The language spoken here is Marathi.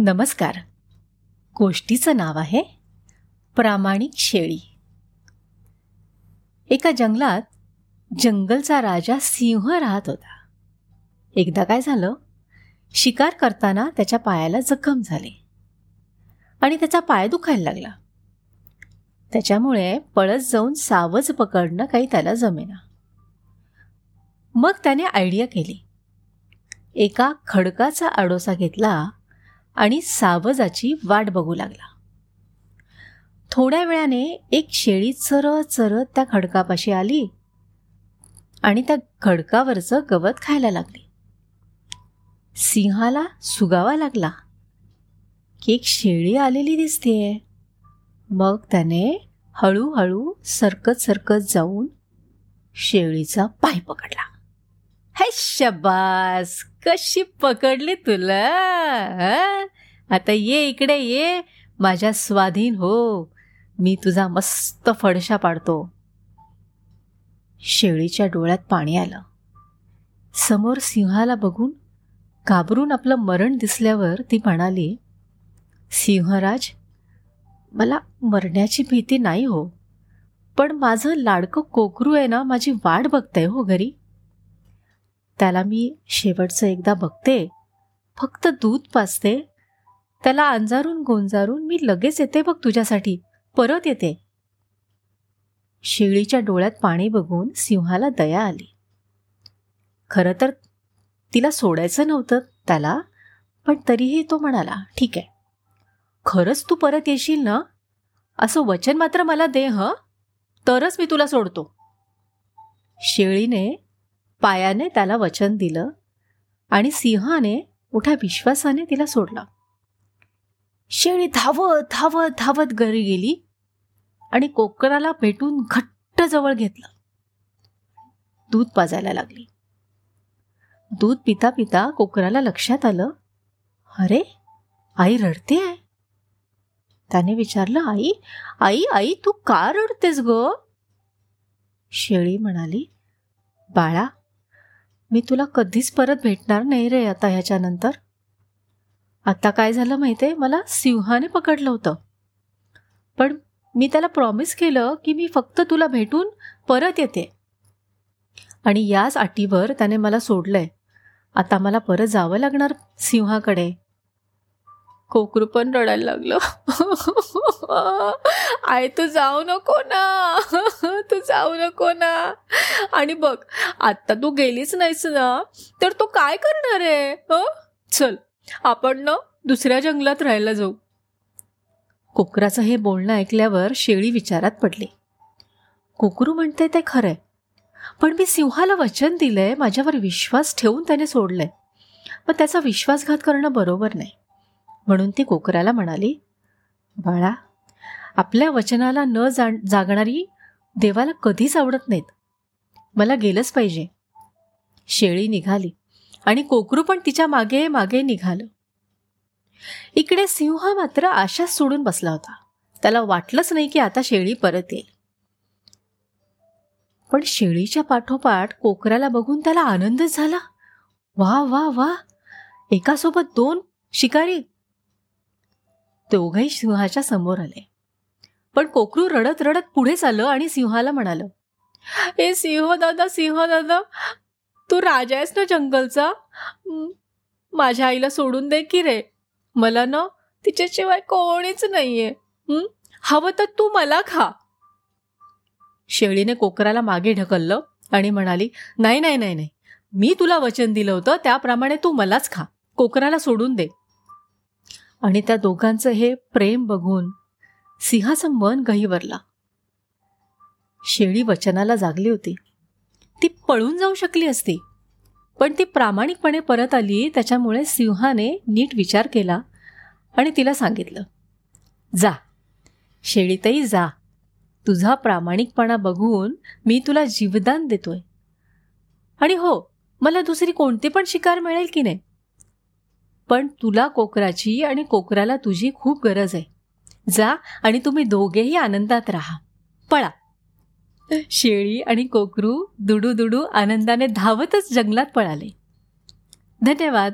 नमस्कार. गोष्टीचं नाव आहे प्रामाणिक शेळी. एका जंगलात जंगलचा राजा सिंह राहत होता. एकदा काय झालं? शिकार करताना त्याच्या पायाला जखम झाली. आणि त्याचा पाय दुखायला लागला. त्याच्यामुळे पळत जाऊन सावज पकडणं काही त्याला जमेना. मग त्याने आयडिया केली. एका खडकाचा आडोसा घेतला आणि सावजाची वाट बघू लागला. थोड्या वेळाने एक शेळी चरत चरत त्या खडकापाशी आली आणि त्या खडकावरचं गवत खायला लागली. सिंहाला सुगावा लागला की एक शेळी आलेली दिसतेय. मग त्याने हळूहळू सरकत सरकत जाऊन शेळीचा पाय पकडला. है शबास कशी पकडली तुला आता ये इकडे ये माझ्या स्वाधीन हो. मी तुझा मस्त फडशा पाडतो. शेळीच्या डोळ्यात पाणी आलं. समोर सिंहाला बघून घाबरून आपलं मरण दिसल्यावर ती म्हणाली सिंहराज मला मरण्याची भीती नाही हो. पण माझं लाडकं कोकरू आहे ना माझी वाट बघतंय हो घरी. त्याला मी शेवटचं एकदा बघते. फक्त दूध पाचते त्याला अंजारून गोंजारून मी लगेच येते बघ तुझ्यासाठी. परत येते. शेळीच्या डोळ्यात पाणी बघून सिंहाला दया आली. खरं तर तिला सोडायचं नव्हतं त्याला पण तरीही तो म्हणाला ठीक आहे. खरंच तू परत येशील ना? असं वचन मात्र मला दे ह? तरच मी तुला सोडतो. शेळीने पायाने त्याला वचन दिलं आणि सिंहाने मोठ्या विश्वासाने तिला सोडलं. शेळी धावत धावत धावत घरी गेली आणि कोकराला भेटून घट्ट जवळ घेतलं. दूध पाजायला लागली. दूध पिता पिता कोकराला लक्षात आलं. अरे आई रडते आहे. त्याने विचारलं आई आई आई तू का रडतेस ग? शेळी म्हणाली बाळा मी तुला कधीच परत भेटणार नाही रे आता ह्याच्यानंतर. आता काय झालं माहिती आहे मला सिंहाने पकडलं होतं. पण मी त्याला प्रॉमिस केलं की मी फक्त तुला भेटून परत येते. आणि याच अटीवर त्याने मला सोडलंय. आता मला परत जावं लागणार सिंहाकडे. कोकरू पण रडायला लागलं. आय तू जाऊ नको ना. तू जाऊ नको ना. आणि बघ आत्ता तू गेलीच नाहीस ना तर तो काय करणार आहे? चल आपण ना दुसऱ्या जंगलात राहायला जाऊ. कोकराचं हे बोलणं ऐकल्यावर शेळी विचारात पडली. कोकरू म्हणते ते खरंय पण मी सिंहाला वचन दिलंय माझ्यावर विश्वास ठेवून त्याने सोडलंय. पण त्याचा विश्वासघात करणं बरोबर नाही. म्हणून ती कोकराला म्हणाली बाळा आपल्या वचनाला न जा जागणारी देवाला कधीच आवडत नाहीत. मला गेलंच पाहिजे. शेळी निघाली आणि कोकरू पण तिच्यामागे मागे निघालं. इकडे सिंह मात्र आशाच सोडून बसला होता. त्याला वाटलंच नाही की आता शेळी परत येईल. पण शेळीच्या पाठोपाठ कोकराला बघून त्याला आनंदच झाला. वा वा वा! एकासोबत दोन शिकारी! दोघही सिंहाच्या समोर आले. पण कोकरू रडत रडत पुढे चाललं आणि सिंहाला म्हणालं ए सिंह दादा सिंह दादा तू राजा आहेस ना जंगलचा? माझ्या आईला सोडून दे की रे? मला ना तिच्याशिवाय कोणीच नाहीये. हवं तर तू मला खा. शेळीने कोकराला मागे ढकललं आणि म्हणाली नाही नाही नाही नाही. मी तुला वचन दिलं होतं त्याप्रमाणे तू मलाच खा. कोकराला सोडून दे. आणि त्या दोघांचं हे प्रेम बघून सिंहाचं मन गहीवरला. शेळी वचनाला जागली होती. ती पळून जाऊ शकली असती पण ती प्रामाणिकपणे परत आली त्याच्यामुळे सिंहाने नीट विचार केला आणि तिला सांगितलं जा शेळीतही जा. तुझा प्रामाणिकपणा बघून मी तुला जीवदान देतोय. आणि हो मला दुसरी कोणती पण शिकार मिळेल की नाही? पण तुला कोकराची आणि कोकराला तुझी खूप गरज आहे. जा आणि तुम्ही दोघेही आनंदात राहा. पळा. शेळी आणि कोकरू दुडू दुडू आनंदाने धावतच जंगलात पळाले. धन्यवाद.